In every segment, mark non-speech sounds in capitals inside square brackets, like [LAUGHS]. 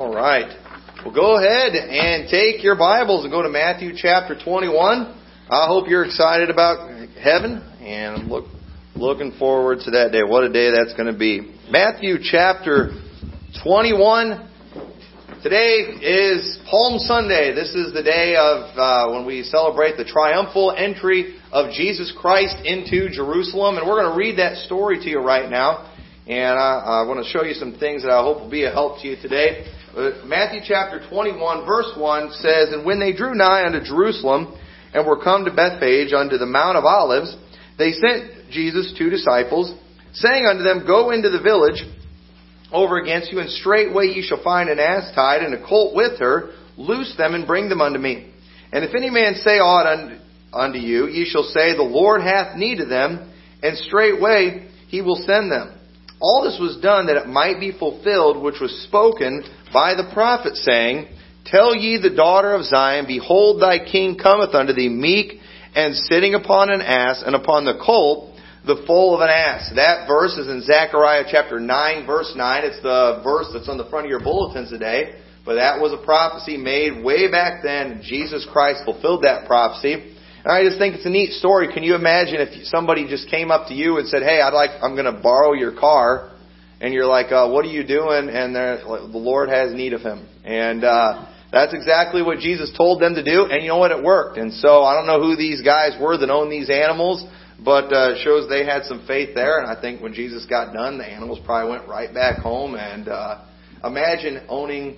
All right. Well, go ahead and take your Bibles and go to Matthew chapter 21. I hope you're excited about heaven and I'm look, looking forward to that day. What a day that's going to be. Matthew chapter 21. Today is Palm Sunday. This is the day of uh, when we celebrate the triumphal entry of Jesus Christ into Jerusalem. And we're going to read that story to you right now. And I, I want to show you some things that I hope will be a help to you today. Uh, Matthew chapter 21 verse 1 says, And when they drew nigh unto Jerusalem, and were come to Bethphage unto the Mount of Olives, they sent Jesus two disciples, saying unto them, Go into the village over against you, and straightway ye shall find an ass tied, and a colt with her, loose them and bring them unto me. And if any man say aught unto, unto you, ye shall say, The Lord hath need of them, and straightway he will send them. All this was done that it might be fulfilled which was spoken by the prophet, saying, Tell ye the daughter of Zion, Behold, thy king cometh unto thee meek and sitting upon an ass, and upon the colt, the foal of an ass. That verse is in Zechariah chapter 9, verse 9. It's the verse that's on the front of your bulletins today. But that was a prophecy made way back then. Jesus Christ fulfilled that prophecy. And I just think it's a neat story. Can you imagine if somebody just came up to you and said, "Hey, I'd like, I'm going to borrow your car," and you're like, uh, "What are you doing?" And the Lord has need of him, and uh, that's exactly what Jesus told them to do. And you know what? It worked. And so I don't know who these guys were that owned these animals, but uh, shows they had some faith there. And I think when Jesus got done, the animals probably went right back home. And uh, imagine owning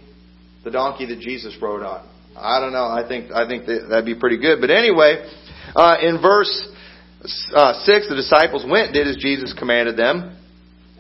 the donkey that Jesus rode on. I don't know. I think I think that, that'd be pretty good. But anyway, uh, in verse uh, six, the disciples went, did as Jesus commanded them.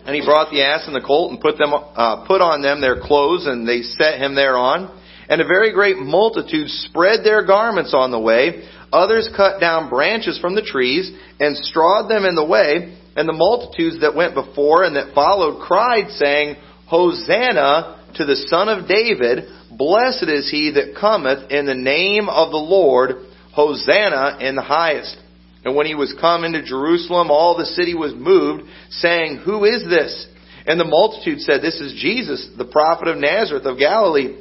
And he brought the ass and the colt and put them, uh, put on them their clothes and they set him thereon. And a very great multitude spread their garments on the way. Others cut down branches from the trees and strawed them in the way. And the multitudes that went before and that followed cried, saying, Hosanna to the Son of David. Blessed is he that cometh in the name of the Lord. Hosanna in the highest. And when he was come into Jerusalem, all the city was moved, saying, Who is this? And the multitude said, This is Jesus, the prophet of Nazareth of Galilee.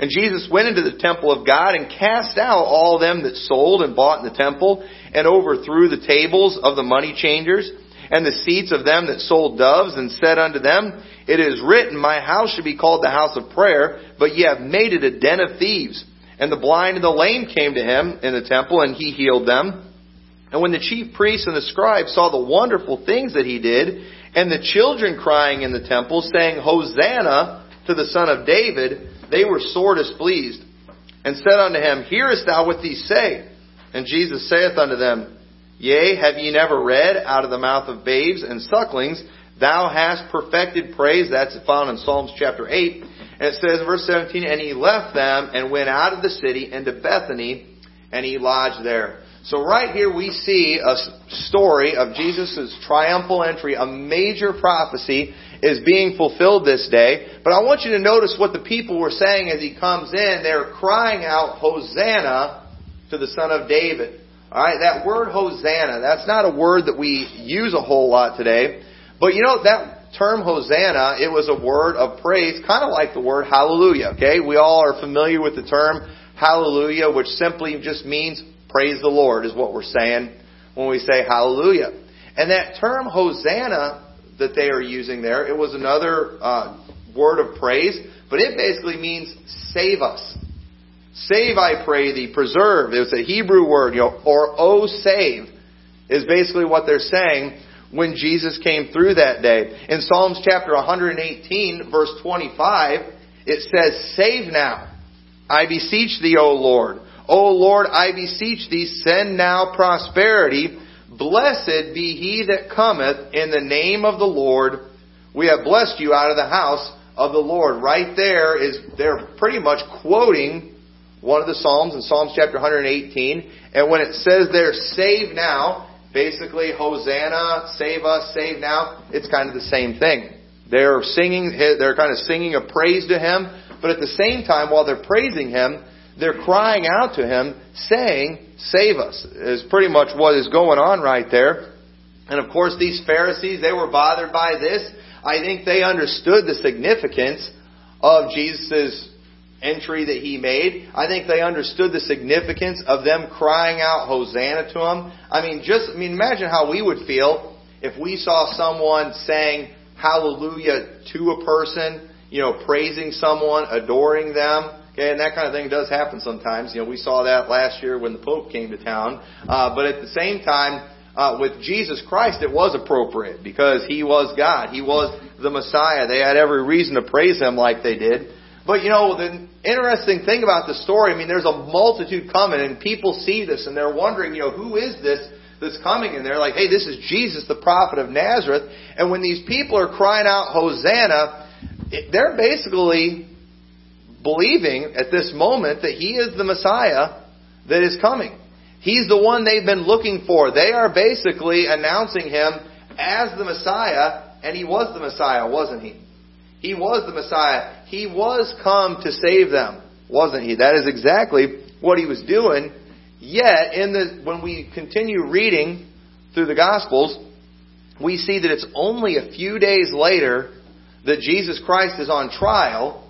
And Jesus went into the temple of God and cast out all them that sold and bought in the temple, and overthrew the tables of the money changers, and the seats of them that sold doves, and said unto them, It is written, My house should be called the house of prayer, but ye have made it a den of thieves. And the blind and the lame came to him in the temple, and he healed them. And when the chief priests and the scribes saw the wonderful things that he did, and the children crying in the temple, saying, Hosanna to the Son of David, they were sore displeased, and said unto him, Hearest thou what these say? And Jesus saith unto them, Yea, have ye never read out of the mouth of babes and sucklings, Thou hast perfected praise? That's found in Psalms chapter 8. And it says, in verse 17, And he left them and went out of the city into Bethany, and he lodged there. So right here we see a story of Jesus' triumphal entry, a major prophecy is being fulfilled this day. But I want you to notice what the people were saying as he comes in. They're crying out, Hosanna to the Son of David. Alright, that word Hosanna, that's not a word that we use a whole lot today. But you know, that term Hosanna, it was a word of praise, kind of like the word hallelujah, okay? We all are familiar with the term hallelujah, which simply just means praise the Lord is what we're saying when we say hallelujah. And that term Hosanna that they are using there, it was another uh, word of praise, but it basically means save us. Save, I pray thee, preserve. It's a Hebrew word, you know, or oh save is basically what they're saying when Jesus came through that day. In Psalms chapter 118, verse 25, it says, Save now. I beseech thee, O Lord. O Lord, I beseech thee, send now prosperity. Blessed be he that cometh in the name of the Lord. We have blessed you out of the house of the Lord. Right there is, they're pretty much quoting one of the Psalms in Psalms chapter 118. And when it says there, save now, basically, Hosanna, save us, save now, it's kind of the same thing. They're singing, they're kind of singing a praise to Him, but at the same time, while they're praising Him, they're crying out to Him, saying, save us, is pretty much what is going on right there. And of course, these Pharisees, they were bothered by this. I think they understood the significance of Jesus' entry that he made. I think they understood the significance of them crying out Hosanna to him. I mean, just, I mean, imagine how we would feel if we saw someone saying hallelujah to a person, you know, praising someone, adoring them. Okay, and that kind of thing does happen sometimes. You know, we saw that last year when the Pope came to town. Uh, but at the same time, uh, with Jesus Christ, it was appropriate because He was God. He was the Messiah. They had every reason to praise Him like they did. But you know, the interesting thing about the story, I mean, there's a multitude coming and people see this and they're wondering, you know, who is this that's coming? And they're like, hey, this is Jesus, the prophet of Nazareth. And when these people are crying out, Hosanna, they're basically believing at this moment that He is the Messiah that is coming. He's the one they've been looking for. They are basically announcing Him as the Messiah, and He was the Messiah, wasn't He? He was the Messiah. He was come to save them, wasn't he? That is exactly what he was doing. Yet, in the, when we continue reading through the Gospels, we see that it's only a few days later that Jesus Christ is on trial,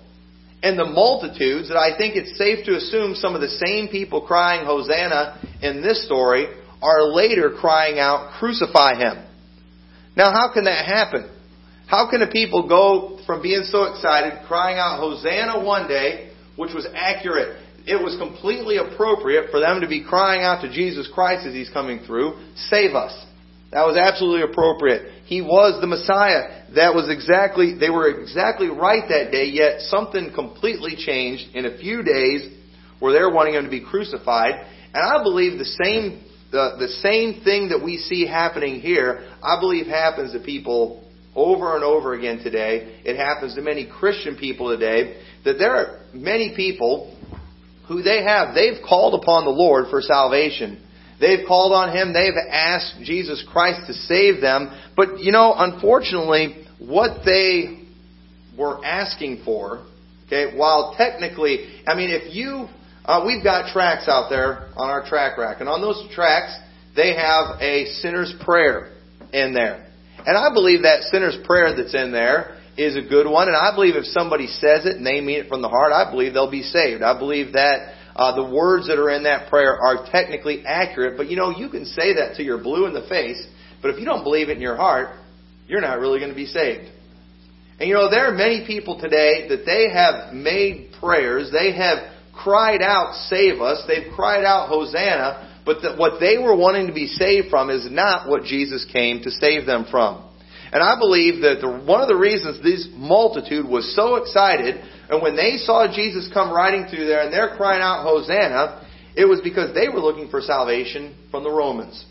and the multitudes, that I think it's safe to assume some of the same people crying Hosanna in this story are later crying out, Crucify him. Now, how can that happen? How can a people go from being so excited, crying out Hosanna one day, which was accurate? It was completely appropriate for them to be crying out to Jesus Christ as He's coming through, save us. That was absolutely appropriate. He was the Messiah. That was exactly, they were exactly right that day, yet something completely changed in a few days where they're wanting Him to be crucified. And I believe the same, the, the same thing that we see happening here, I believe happens to people over and over again today. It happens to many Christian people today that there are many people who they have, they've called upon the Lord for salvation. They've called on Him. They've asked Jesus Christ to save them. But, you know, unfortunately, what they were asking for, okay, while technically, I mean, if you, uh, we've got tracks out there on our track rack, and on those tracks, they have a sinner's prayer in there. And I believe that sinner's prayer that's in there is a good one. And I believe if somebody says it and they mean it from the heart, I believe they'll be saved. I believe that uh, the words that are in that prayer are technically accurate. But you know, you can say that to your blue in the face, but if you don't believe it in your heart, you're not really going to be saved. And you know, there are many people today that they have made prayers, they have cried out, save us, they've cried out, Hosanna, but that what they were wanting to be saved from is not what Jesus came to save them from. And I believe that the, one of the reasons this multitude was so excited, and when they saw Jesus come riding through there and they're crying out, Hosanna, it was because they were looking for salvation from the Romans.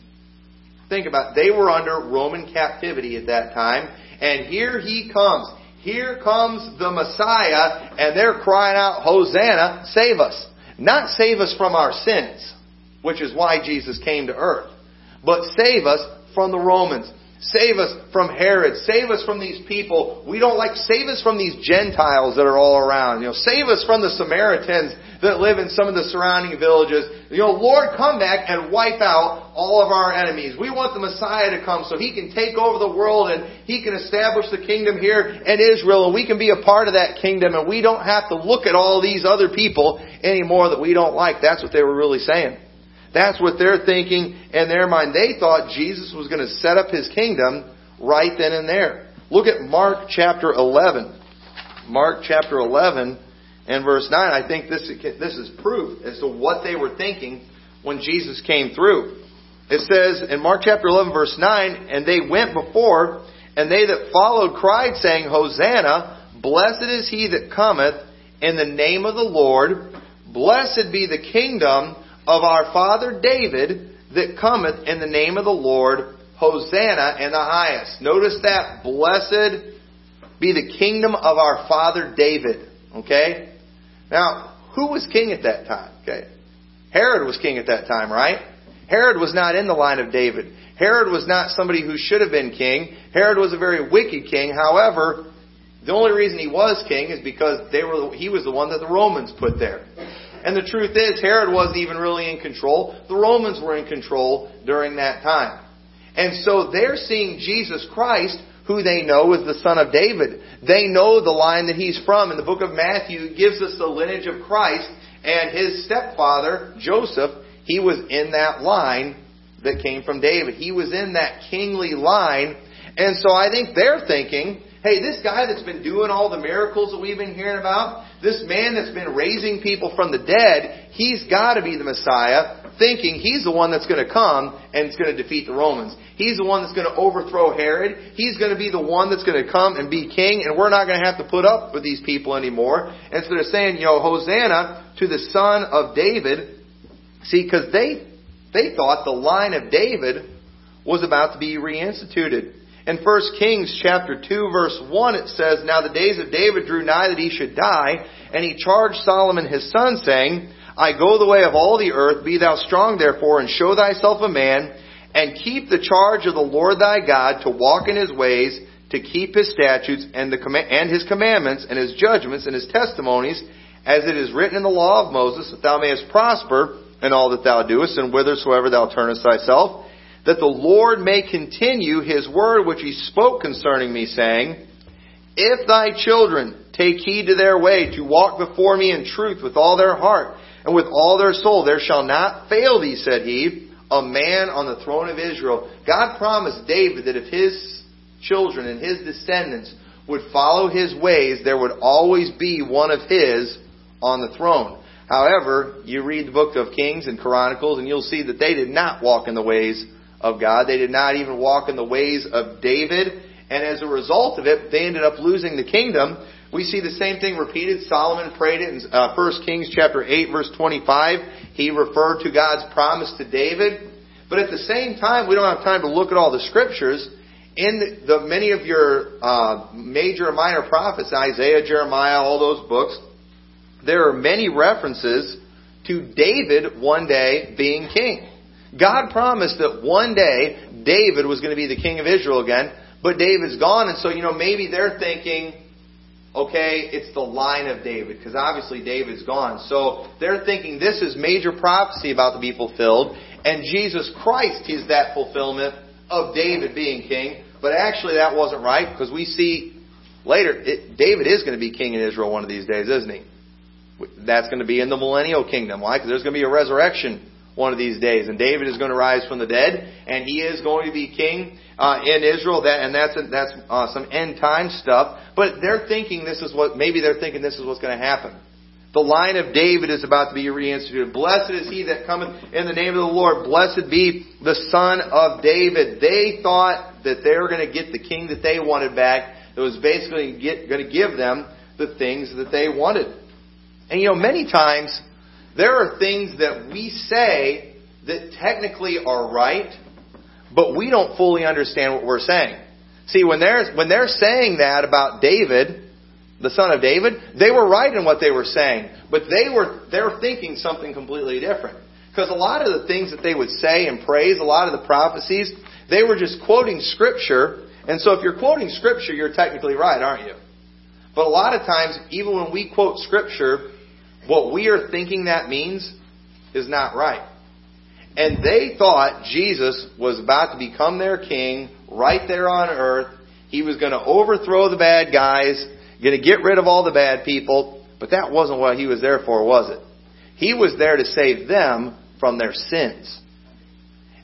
Think about it. They were under Roman captivity at that time, and here he comes. Here comes the Messiah, and they're crying out, Hosanna, save us. Not save us from our sins which is why Jesus came to earth. But save us from the Romans. Save us from Herod. Save us from these people. We don't like, save us from these Gentiles that are all around. You know, save us from the Samaritans that live in some of the surrounding villages. You know, Lord, come back and wipe out all of our enemies. We want the Messiah to come so He can take over the world and He can establish the kingdom here in Israel and we can be a part of that kingdom and we don't have to look at all these other people anymore that we don't like. That's what they were really saying. That's what they're thinking in their mind. They thought Jesus was going to set up his kingdom right then and there. Look at Mark chapter 11. Mark chapter 11 and verse 9. I think this, this is proof as to what they were thinking when Jesus came through. It says in Mark chapter 11 verse 9, And they went before, and they that followed cried, saying, Hosanna, blessed is he that cometh in the name of the Lord. Blessed be the kingdom of our father David that cometh in the name of the Lord, Hosanna in the highest. Notice that. Blessed be the kingdom of our father David. Okay? Now, who was king at that time? Okay. Herod was king at that time, right? Herod was not in the line of David. Herod was not somebody who should have been king. Herod was a very wicked king. However, the only reason he was king is because they were, he was the one that the Romans put there. And the truth is, Herod wasn't even really in control. The Romans were in control during that time. And so they're seeing Jesus Christ, who they know is the son of David. They know the line that he's from. And the book of Matthew, gives us the lineage of Christ, and his stepfather, Joseph, he was in that line that came from David. He was in that kingly line. And so I think they're thinking, hey, this guy that's been doing all the miracles that we've been hearing about, this man that's been raising people from the dead, he's got to be the Messiah thinking he's the one that's going to come and is going to defeat the Romans. He's the one that's going to overthrow Herod. He's going to be the one that's going to come and be king, and we're not going to have to put up with these people anymore. And so they're saying, you know, Hosanna to the son of David. See, because they they thought the line of David was about to be reinstituted. In 1 Kings chapter 2 verse 1 it says, Now the days of David drew nigh that he should die, and he charged Solomon his son, saying, I go the way of all the earth. Be thou strong, therefore, and show thyself a man, and keep the charge of the Lord thy God to walk in his ways, to keep his statutes and, the, and his commandments and his judgments and his testimonies, as it is written in the law of Moses, that thou mayest prosper in all that thou doest, and whithersoever thou turnest thyself, that the Lord may continue his word which he spoke concerning me, saying, If thy children take heed to their way, to walk before me in truth with all their heart, and with all their soul. There shall not fail thee, said he, a man on the throne of Israel. God promised David that if his children and his descendants would follow his ways, there would always be one of his on the throne. However, you read the book of Kings and Chronicles, and you'll see that they did not walk in the ways of God. They did not even walk in the ways of David. And as a result of it, they ended up losing the kingdom we see the same thing repeated. Solomon prayed it in uh, 1 Kings chapter 8 verse 25. He referred to God's promise to David. But at the same time, we don't have time to look at all the scriptures. In the, the many of your uh, major and minor prophets, Isaiah, Jeremiah, all those books, there are many references to David one day being king. God promised that one day David was going to be the king of Israel again, but David's gone, and so, you know, maybe they're thinking, okay, it's the line of David, because obviously David's gone. So they're thinking this is major prophecy about to be fulfilled, and Jesus Christ is that fulfillment of David being king. But actually, that wasn't right, because we see later, it, David is going to be king in Israel one of these days, isn't he? That's going to be in the millennial kingdom. Why? Because there's going to be a resurrection one of these days. And David is going to rise from the dead, and he is going to be king uh, in Israel. That and that's that's uh, some end time stuff. But they're thinking this is what maybe they're thinking this is what's going to happen. The line of David is about to be reinstituted. Blessed is he that cometh in the name of the Lord. Blessed be the son of David. They thought that they were going to get the king that they wanted back. That was basically going to give them the things that they wanted. And you know, many times there are things that we say that technically are right, but we don't fully understand what we're saying. See, when they're, when they're saying that about David, the son of David, they were right in what they were saying, but they were, they're thinking something completely different. Because a lot of the things that they would say and praise, a lot of the prophecies, they were just quoting scripture, and so if you're quoting scripture, you're technically right, aren't you? But a lot of times, even when we quote scripture, what we are thinking that means is not right. And they thought Jesus was about to become their king right there on earth. He was going to overthrow the bad guys, going to get rid of all the bad people. But that wasn't what he was there for, was it? He was there to save them from their sins.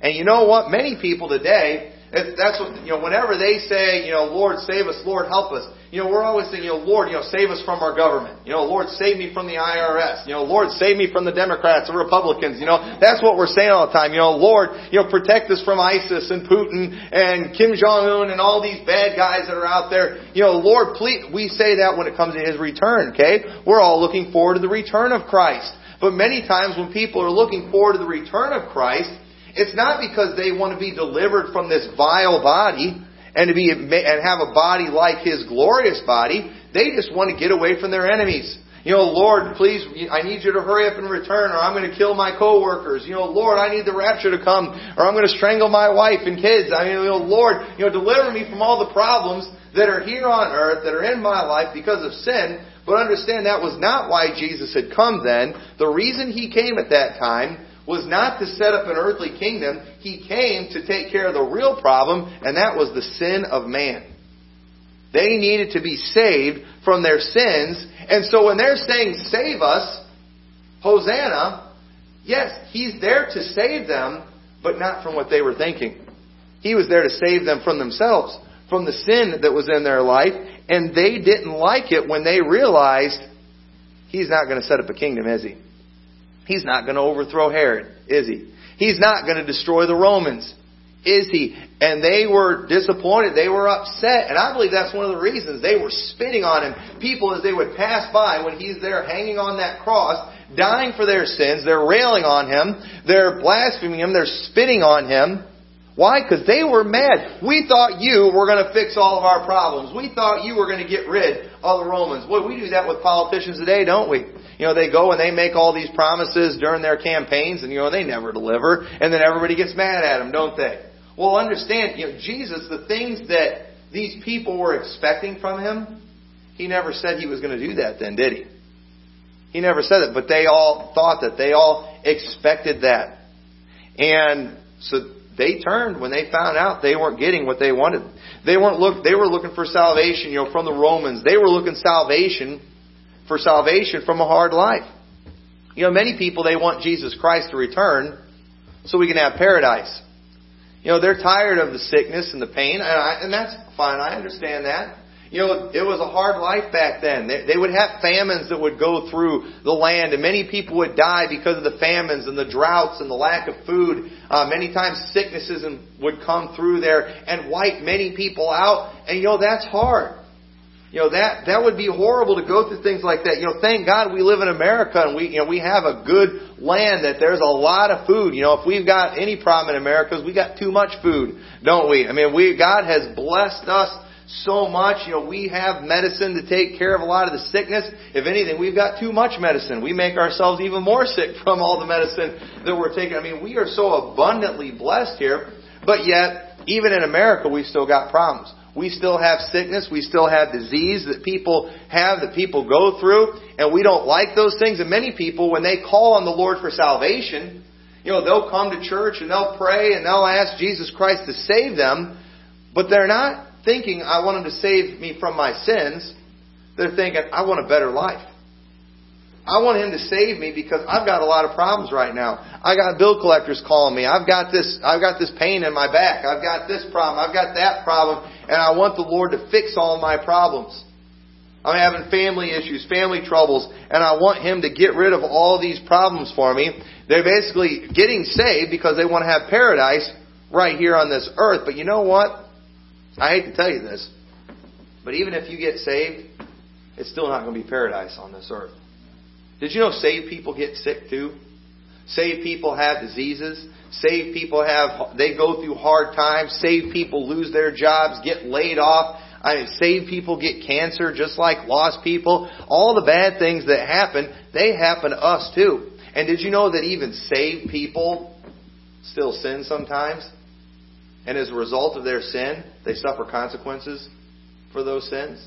And you know what? Many people today, that's what, you know, whenever they say, you know, Lord save us, Lord help us, you know, we're always saying, you know, Lord, you know, save us from our government. You know, Lord, save me from the IRS. You know, Lord, save me from the Democrats or Republicans. You know, that's what we're saying all the time. You know, Lord, you know, protect us from ISIS and Putin and Kim Jong-un and all these bad guys that are out there. You know, Lord, please, we say that when it comes to His return, okay? We're all looking forward to the return of Christ. But many times when people are looking forward to the return of Christ, it's not because they want to be delivered from this vile body and to be and have a body like His glorious body. They just want to get away from their enemies. You know, Lord, please, I need you to hurry up and return, or I'm going to kill my coworkers. You know, Lord, I need the rapture to come, or I'm going to strangle my wife and kids. I mean, you know, Lord, you know, deliver me from all the problems that are here on earth, that are in my life because of sin. But understand that was not why Jesus had come then. The reason He came at that time was not to set up an earthly kingdom. He came to take care of the real problem, and that was the sin of man. They needed to be saved from their sins. And so when they're saying, save us, Hosanna, yes, He's there to save them, but not from what they were thinking. He was there to save them from themselves, from the sin that was in their life, and they didn't like it when they realized He's not going to set up a kingdom, is He? He's not going to overthrow Herod, is He? He's not going to destroy the Romans is he? And they were disappointed. They were upset. And I believe that's one of the reasons they were spitting on him. People, as they would pass by when he's there hanging on that cross, dying for their sins, they're railing on him. They're blaspheming him. They're spitting on him. Why? Because they were mad. We thought you were going to fix all of our problems. We thought you were going to get rid of the Romans. Boy, we do that with politicians today, don't we? You know, they go and they make all these promises during their campaigns and, you know, they never deliver. And then everybody gets mad at them, don't they? Well, understand, you know, Jesus, the things that these people were expecting from him, he never said he was going to do that then, did he? He never said it, but they all thought that. They all expected that. And so they turned when they found out they weren't getting what they wanted. They weren't look they were looking for salvation, you know, from the Romans. They were looking salvation for salvation from a hard life. You know, many people they want Jesus Christ to return so we can have paradise. You know, they're tired of the sickness and the pain, and, I, and that's fine. I understand that. You know, it was a hard life back then. They, they would have famines that would go through the land, and many people would die because of the famines and the droughts and the lack of food. Uh, many times sicknesses would come through there and wipe many people out, and you know, that's hard. You know, that, that would be horrible to go through things like that. You know, thank God we live in America and we, you know, we have a good land that there's a lot of food. You know, if we've got any problem in America, we got too much food, don't we? I mean, we, God has blessed us so much. You know, we have medicine to take care of a lot of the sickness. If anything, we've got too much medicine. We make ourselves even more [LAUGHS] sick from all the medicine that we're taking. I mean, we are so abundantly blessed here, but yet, even in America, we've still got problems. We still have sickness. We still have disease that people have, that people go through, and we don't like those things. And many people, when they call on the Lord for salvation, you know, they'll come to church and they'll pray and they'll ask Jesus Christ to save them, but they're not thinking, I want Him to save me from my sins. They're thinking, I want a better life. I want him to save me because I've got a lot of problems right now. I got bill collectors calling me. I've got this I've got this pain in my back. I've got this problem. I've got that problem and I want the Lord to fix all my problems. I'm having family issues, family troubles, and I want him to get rid of all these problems for me. They're basically getting saved because they want to have paradise right here on this earth. But you know what? I hate to tell you this, but even if you get saved, it's still not going to be paradise on this earth. Did you know saved people get sick too? Saved people have diseases. Saved people have, they go through hard times. Saved people lose their jobs, get laid off. I mean, saved people get cancer just like lost people. All the bad things that happen, they happen to us too. And did you know that even saved people still sin sometimes? And as a result of their sin, they suffer consequences for those sins?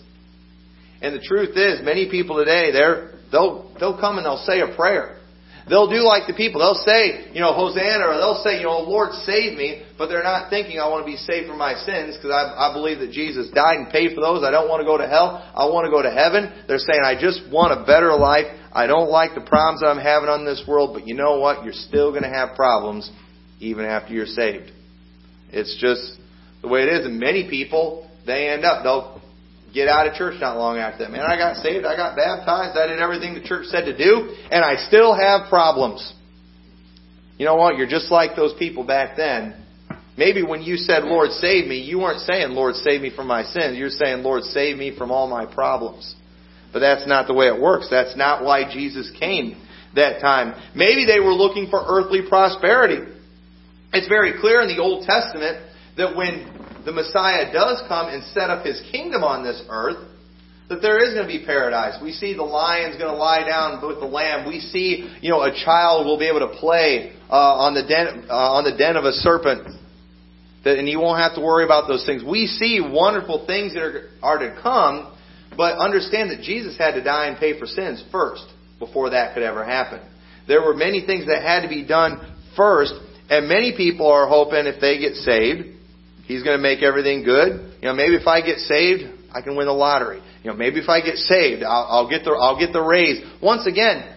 And the truth is, many people today, they're, they'll, they'll come and they'll say a prayer. They'll do like the people. They'll say, you know, Hosanna, or they'll say, you know, Lord, save me, but they're not thinking I want to be saved from my sins because I, I believe that Jesus died and paid for those. I don't want to go to hell. I want to go to heaven. They're saying, I just want a better life. I don't like the problems I'm having on this world, but you know what? You're still going to have problems even after you're saved. It's just the way it is. And many people, they end up, they'll get out of church not long after that. Man, I got saved, I got baptized, I did everything the church said to do, and I still have problems. You know what? You're just like those people back then. Maybe when you said, Lord, save me, you weren't saying, Lord, save me from my sins. You're saying, Lord, save me from all my problems. But that's not the way it works. That's not why Jesus came that time. Maybe they were looking for earthly prosperity. It's very clear in the Old Testament that when the Messiah does come and set up his kingdom on this earth, that there is going to be paradise. We see the lion's going to lie down with the lamb. We see, you know, a child will be able to play uh, on the den uh, on the den of a serpent, that, and you won't have to worry about those things. We see wonderful things that are, are to come, but understand that Jesus had to die and pay for sins first before that could ever happen. There were many things that had to be done first, and many people are hoping if they get saved He's going to make everything good. You know, maybe if I get saved, I can win the lottery. You know, maybe if I get saved, I'll, I'll get the I'll get the raise. Once again,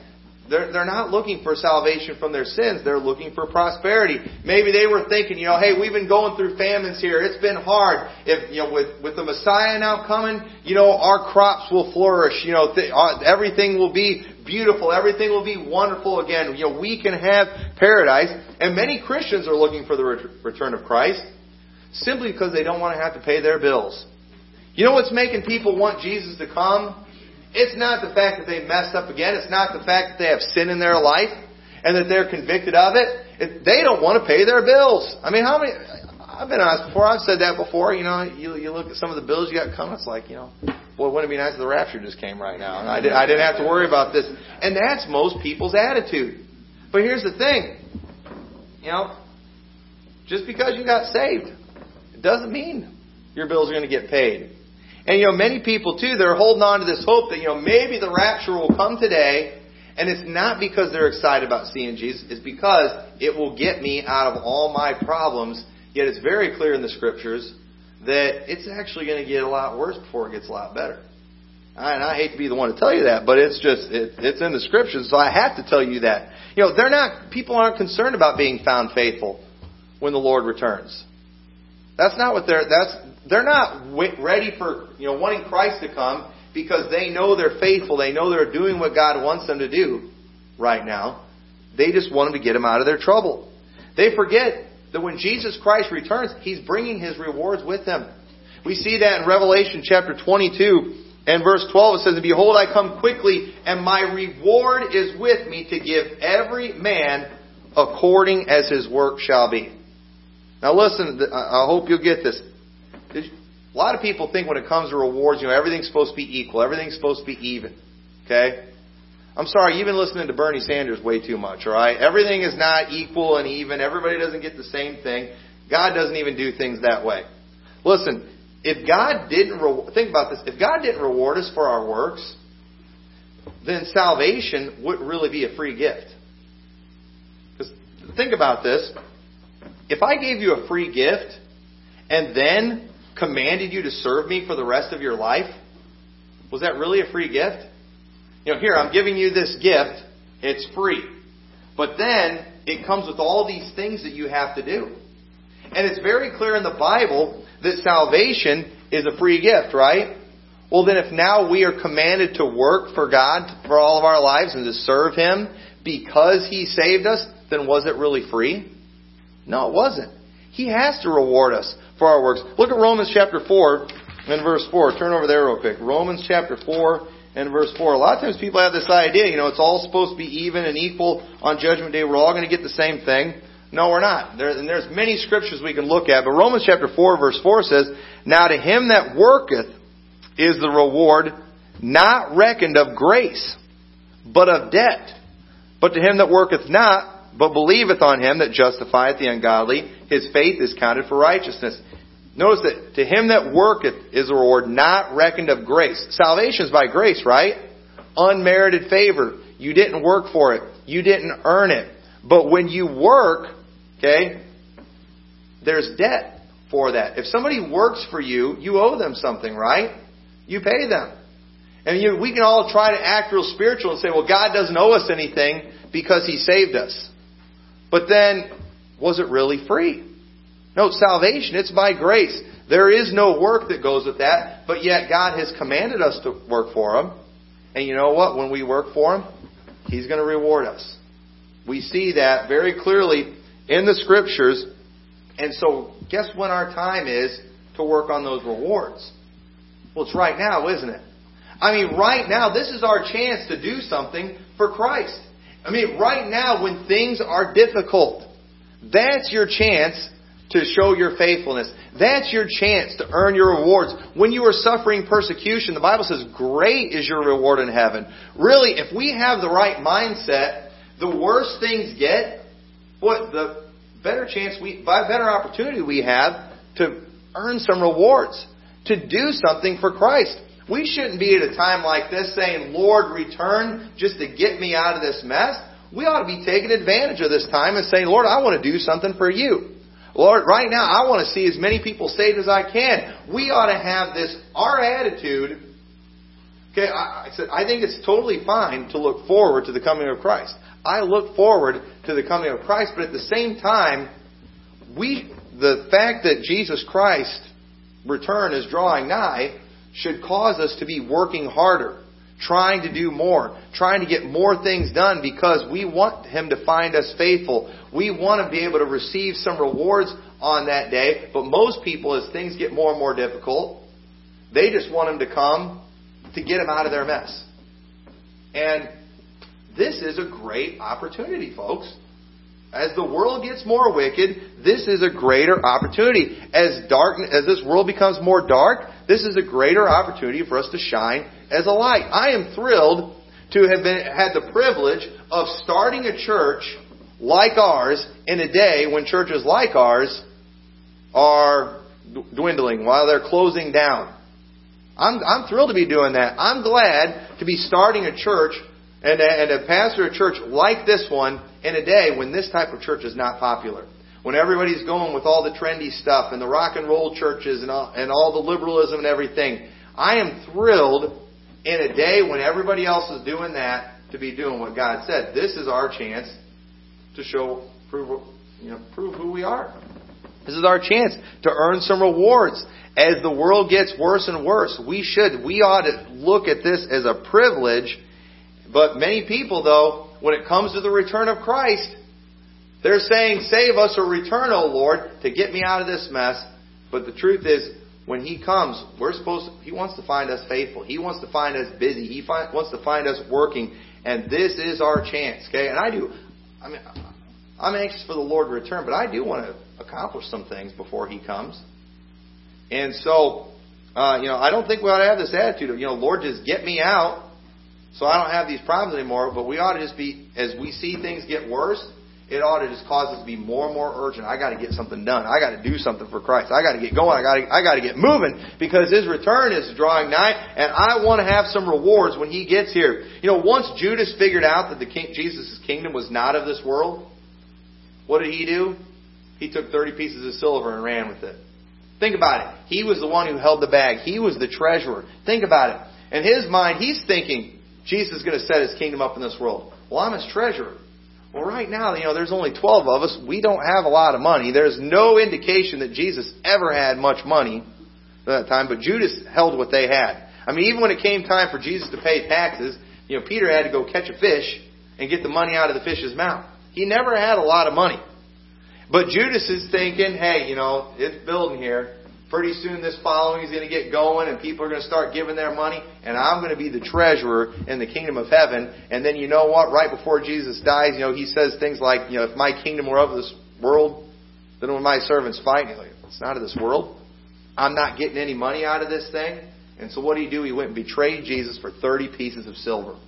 they're, they're not looking for salvation from their sins. They're looking for prosperity. Maybe they were thinking, you know, hey, we've been going through famines here. It's been hard. If, you know, with, with the Messiah now coming, you know, our crops will flourish. You know, th- uh, everything will be beautiful. Everything will be wonderful again. You know, we can have paradise. And many Christians are looking for the return of Christ simply because they don't want to have to pay their bills. You know what's making people want Jesus to come? It's not the fact that they messed up again. It's not the fact that they have sin in their life and that they're convicted of it. it they don't want to pay their bills. I mean, how many? I've been honest before. I've said that before. You know, you, you look at some of the bills you got coming. It's like, you know, boy, wouldn't it be nice if the rapture just came right now and I, did, I didn't have to worry about this. And that's most people's attitude. But here's the thing. You know, just because you got saved, it doesn't mean your bills are going to get paid. And you know, many people too, they're holding on to this hope that, you know, maybe the rapture will come today, and it's not because they're excited about seeing Jesus, it's because it will get me out of all my problems. Yet it's very clear in the scriptures that it's actually going to get a lot worse before it gets a lot better. And I hate to be the one to tell you that, but it's just, it, it's in the scriptures, so I have to tell you that. You know, they're not, people aren't concerned about being found faithful when the Lord returns. That's not what they're, that's, they're not ready for, you know, wanting Christ to come because they know they're faithful. They know they're doing what God wants them to do right now. They just want Him to get them out of their trouble. They forget that when Jesus Christ returns, He's bringing His rewards with Him. We see that in Revelation chapter 22 and verse 12. It says, And Behold, I come quickly, and my reward is with me to give every man according as his work shall be. Now listen, I hope you'll get this. A lot of people think when it comes to rewards, you know, everything's supposed to be equal. Everything's supposed to be even. Okay? I'm sorry, you've been listening to Bernie Sanders way too much, alright? Everything is not equal and even. Everybody doesn't get the same thing. God doesn't even do things that way. Listen, if God didn't, re- think about this, if God didn't reward us for our works, then salvation wouldn't really be a free gift. Because think about this. If I gave you a free gift, and then commanded you to serve me for the rest of your life, was that really a free gift? You know, here, I'm giving you this gift. It's free. But then, it comes with all these things that you have to do. And it's very clear in the Bible that salvation is a free gift, right? Well, then if now we are commanded to work for God for all of our lives and to serve Him because He saved us, then was it really free? No, it wasn't. He has to reward us for our works. Look at Romans chapter 4 and verse 4. Turn over there real quick. Romans chapter 4 and verse 4. A lot of times people have this idea, you know, it's all supposed to be even and equal on Judgment Day. We're all going to get the same thing. No, we're not. There, and there's many scriptures we can look at, but Romans chapter 4 verse 4 says, Now to him that worketh is the reward not reckoned of grace, but of debt. But to him that worketh not, but believeth on him that justifieth the ungodly, his faith is counted for righteousness. Notice that to him that worketh is a reward not reckoned of grace. Salvation is by grace, right? Unmerited favor. You didn't work for it. You didn't earn it. But when you work, okay, there's debt for that. If somebody works for you, you owe them something, right? You pay them. And you, we can all try to act real spiritual and say, well, God doesn't owe us anything because He saved us. But then, was it really free? No, salvation, it's by grace. There is no work that goes with that, but yet God has commanded us to work for Him. And you know what? When we work for Him, He's going to reward us. We see that very clearly in the Scriptures. And so, guess when our time is to work on those rewards? Well, it's right now, isn't it? I mean, right now, this is our chance to do something for Christ. I mean, right now, when things are difficult, that's your chance to show your faithfulness. That's your chance to earn your rewards. When you are suffering persecution, the Bible says, great is your reward in heaven. Really, if we have the right mindset, the worse things get, what the better chance we, by better opportunity we have to earn some rewards, to do something for Christ. We shouldn't be at a time like this saying, Lord, return just to get me out of this mess. We ought to be taking advantage of this time and saying, Lord, I want to do something for you. Lord, right now I want to see as many people saved as I can. We ought to have this, our attitude. Okay, I, I said, I think it's totally fine to look forward to the coming of Christ. I look forward to the coming of Christ, but at the same time, we, the fact that Jesus Christ return is drawing nigh should cause us to be working harder, trying to do more, trying to get more things done because we want Him to find us faithful. We want to be able to receive some rewards on that day, but most people, as things get more and more difficult, they just want Him to come to get them out of their mess. And this is a great opportunity, folks. As the world gets more wicked, this is a greater opportunity. As dark, as this world becomes more dark, this is a greater opportunity for us to shine as a light. I am thrilled to have been, had the privilege of starting a church like ours in a day when churches like ours are dwindling, while they're closing down. I'm, I'm thrilled to be doing that. I'm glad to be starting a church and and a pastor a church like this one in a day when this type of church is not popular. When everybody's going with all the trendy stuff and the rock and roll churches and all, and all the liberalism and everything. I am thrilled in a day when everybody else is doing that to be doing what God said. This is our chance to show, prove, you know, prove who we are. This is our chance to earn some rewards. As the world gets worse and worse, we should, we ought to look at this as a privilege but many people, though, when it comes to the return of Christ, they're saying, Save us or return, O Lord, to get me out of this mess. But the truth is, when He comes, we're supposed to, He wants to find us faithful. He wants to find us busy. He find, wants to find us working. And this is our chance, okay? And I do, I mean, I'm anxious for the Lord to return, but I do want to accomplish some things before He comes. And so, uh, you know, I don't think we ought to have this attitude of, you know, Lord, just get me out so I don't have these problems anymore, but we ought to just be, as we see things get worse, it ought to just cause us to be more and more urgent. I got to get something done. I got to do something for Christ. I got to get going. I got to, I got to get moving because His return is drawing nigh, and I want to have some rewards when He gets here. You know, once Judas figured out that the king, Jesus' kingdom was not of this world, what did he do? He took 30 pieces of silver and ran with it. Think about it. He was the one who held the bag. He was the treasurer. Think about it. In his mind, he's thinking, Jesus is going to set his kingdom up in this world. Well, I'm his treasurer. Well, right now, you know, there's only 12 of us. We don't have a lot of money. There's no indication that Jesus ever had much money at that time, but Judas held what they had. I mean, even when it came time for Jesus to pay taxes, you know, Peter had to go catch a fish and get the money out of the fish's mouth. He never had a lot of money. But Judas is thinking, hey, you know, it's building here pretty soon this following is going to get going and people are going to start giving their money and I'm going to be the treasurer in the kingdom of heaven. And then you know what? Right before Jesus dies, you know, he says things like, you know, if my kingdom were of this world, then would my servants fight, like, it's not of this world. I'm not getting any money out of this thing. And so what did he do? He went and betrayed Jesus for 30 pieces of silver.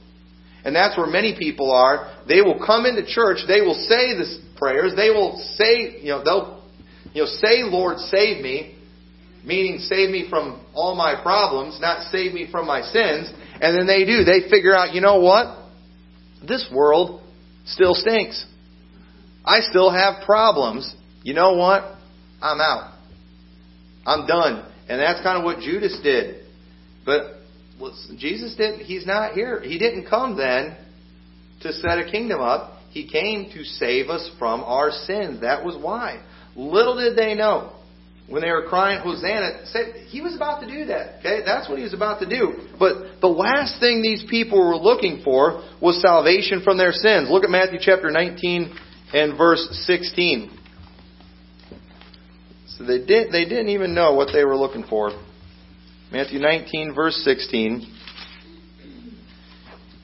And that's where many people are. They will come into church, they will say the prayers, they will say, you know, they'll you know, say, Lord, save me, meaning save me from all my problems, not save me from my sins. And then they do. They figure out, you know what? This world still stinks. I still have problems. You know what? I'm out. I'm done. And that's kind of what Judas did. But Jesus didn't, he's not here. He didn't come then to set a kingdom up. He came to save us from our sins. That was why. Little did they know when they were crying Hosanna, said he was about to do that. Okay, that's what he was about to do. But the last thing these people were looking for was salvation from their sins. Look at Matthew chapter 19 and verse 16. So they did they didn't even know what they were looking for. Matthew 19 verse 16.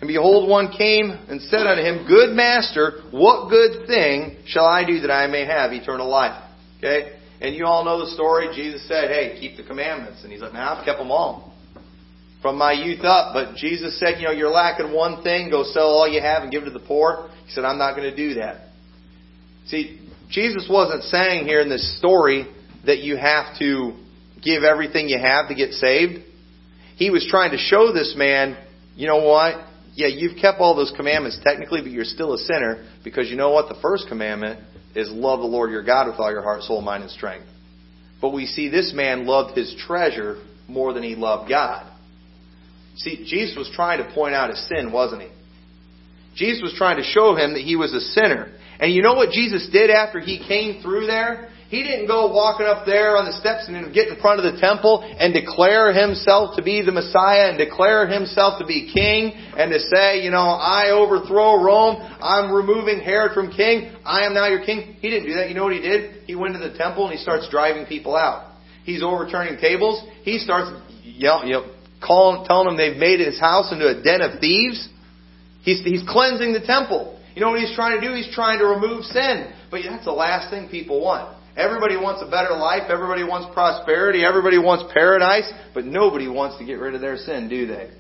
And behold, one came and said unto him, Good master, what good thing shall I do that I may have eternal life? Okay? And you all know the story. Jesus said, hey, keep the commandments. And he's like, now I've kept them all. From my youth up. But Jesus said, you know, you're lacking one thing. Go sell all you have and give it to the poor. He said, I'm not going to do that. See, Jesus wasn't saying here in this story that you have to give everything you have to get saved. He was trying to show this man, you know what? Yeah, you've kept all those commandments technically, but you're still a sinner because you know what? The first commandment is love the Lord your God with all your heart, soul, mind, and strength. But we see this man loved his treasure more than he loved God. See, Jesus was trying to point out his sin, wasn't he? Jesus was trying to show him that he was a sinner. And you know what Jesus did after he came through there? He didn't go walking up there on the steps and get in front of the temple and declare himself to be the Messiah and declare himself to be king and to say, you know, I overthrow Rome. I'm removing Herod from king. I am now your king. He didn't do that. You know what he did? He went to the temple and he starts driving people out. He's overturning tables. He starts yelling, you know, calling, telling them they've made his house into a den of thieves. He's, he's cleansing the temple. You know what he's trying to do? He's trying to remove sin. But that's the last thing people want. Everybody wants a better life. Everybody wants prosperity. Everybody wants paradise. But nobody wants to get rid of their sin, do they?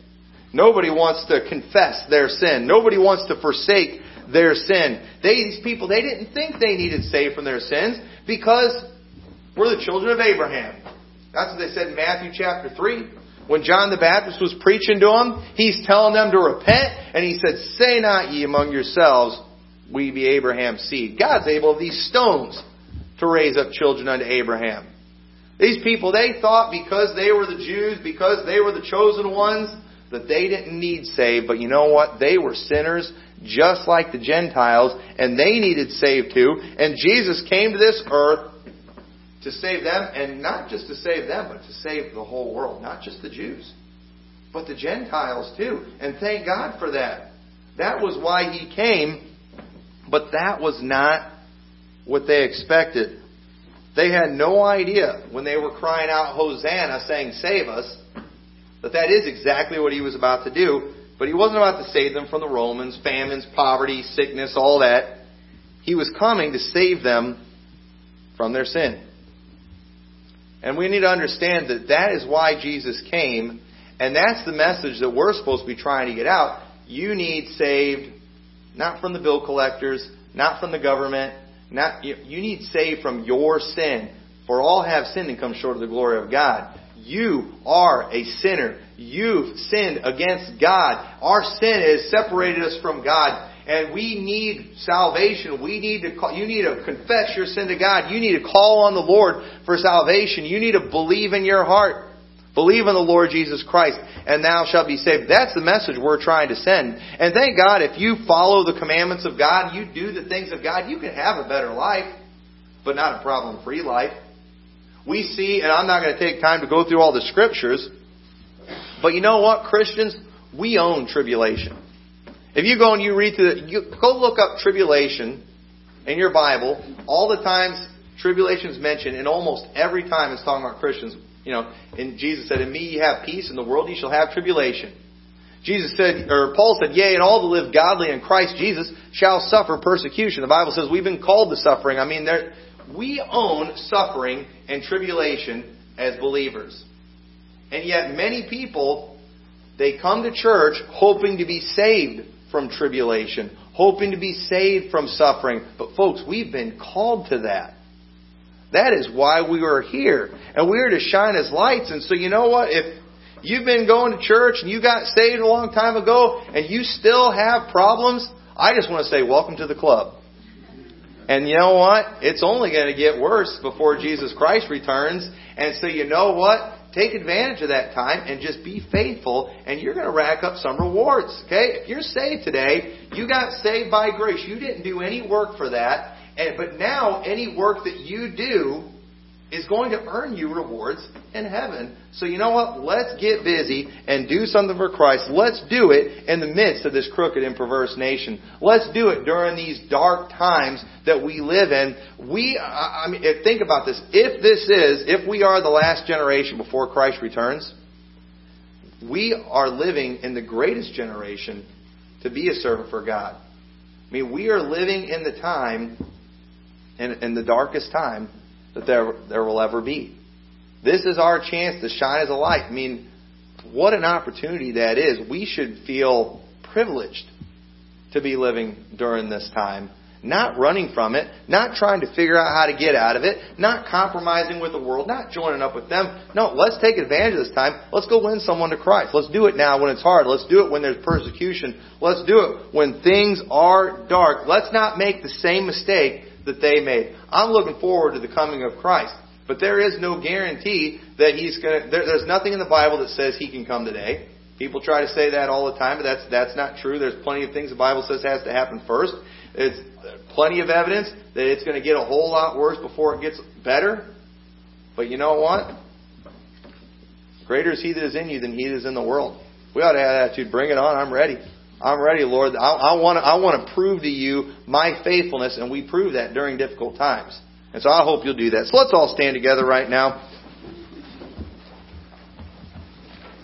Nobody wants to confess their sin. Nobody wants to forsake their sin. They, these people, they didn't think they needed saved from their sins because we're the children of Abraham. That's what they said in Matthew chapter 3. When John the Baptist was preaching to them, he's telling them to repent, and he said, Say not ye among yourselves, we be Abraham's seed. God's able of these stones to raise up children unto Abraham. These people, they thought because they were the Jews, because they were the chosen ones, that they didn't need saved. But you know what? They were sinners just like the Gentiles, and they needed saved too. And Jesus came to this earth to save them, and not just to save them, but to save the whole world. Not just the Jews, but the Gentiles too. And thank God for that. That was why He came, but that was not what they expected. They had no idea when they were crying out, Hosanna, saying, Save us, that that is exactly what He was about to do. But He wasn't about to save them from the Romans, famines, poverty, sickness, all that. He was coming to save them from their sin. And we need to understand that that is why Jesus came, and that's the message that we're supposed to be trying to get out. You need saved, not from the bill collectors, not from the government, not you need saved from your sin. For all have sinned and come short of the glory of God. You are a sinner. You've sinned against God. Our sin has separated us from God and we need salvation. We need to call, you need to confess your sin to God. You need to call on the Lord for salvation. You need to believe in your heart. Believe in the Lord Jesus Christ, and thou shalt be saved. That's the message we're trying to send. And thank God, if you follow the commandments of God, you do the things of God, you can have a better life, but not a problem-free life. We see, and I'm not going to take time to go through all the scriptures, but you know what, Christians? We own tribulation. If you go and you read through the, you go look up tribulation in your Bible. All the times tribulation is mentioned, and almost every time it's talking about Christians. You know, and Jesus said, "In me ye have peace; in the world ye shall have tribulation." Jesus said, or Paul said, "Yea, and all that live godly in Christ Jesus shall suffer persecution." The Bible says we've been called to suffering. I mean, there, we own suffering and tribulation as believers, and yet many people they come to church hoping to be saved from tribulation, hoping to be saved from suffering. But folks, we've been called to that. That is why we are here. And we are to shine as lights. And so you know what? If you've been going to church and you got saved a long time ago and you still have problems, I just want to say welcome to the club. And you know what? It's only going to get worse before Jesus Christ returns. And so you know what? Take advantage of that time and just be faithful, and you're going to rack up some rewards. Okay? If you're saved today, you got saved by grace. You didn't do any work for that. And, but now, any work that you do is going to earn you rewards in heaven. So you know what? Let's get busy and do something for Christ. Let's do it in the midst of this crooked and perverse nation. Let's do it during these dark times that we live in. We, I mean, think about this. If this is, if we are the last generation before Christ returns, we are living in the greatest generation to be a servant for God. I mean, we are living in the time, in, in the darkest time that there, there will ever be. This is our chance to shine as a light. I mean, what an opportunity that is. We should feel privileged to be living during this time. Not running from it, not trying to figure out how to get out of it, not compromising with the world, not joining up with them. No, let's take advantage of this time. Let's go win someone to Christ. Let's do it now when it's hard. Let's do it when there's persecution. Let's do it when things are dark. Let's not make the same mistake that they made. I'm looking forward to the coming of Christ. But there is no guarantee that he's going to, there, there's nothing in the Bible that says he can come today. People try to say that all the time, but that's, that's not true. There's plenty of things the Bible says has to happen first. There's plenty of evidence that it's going to get a whole lot worse before it gets better. But you know what? Greater is he that is in you than he that is in the world. We ought to have that attitude. Bring it on. I'm ready. I'm ready, Lord. I, want to, I want to prove to you my faithfulness, and we prove that during difficult times. And so I hope you'll do that. So let's all stand together right now.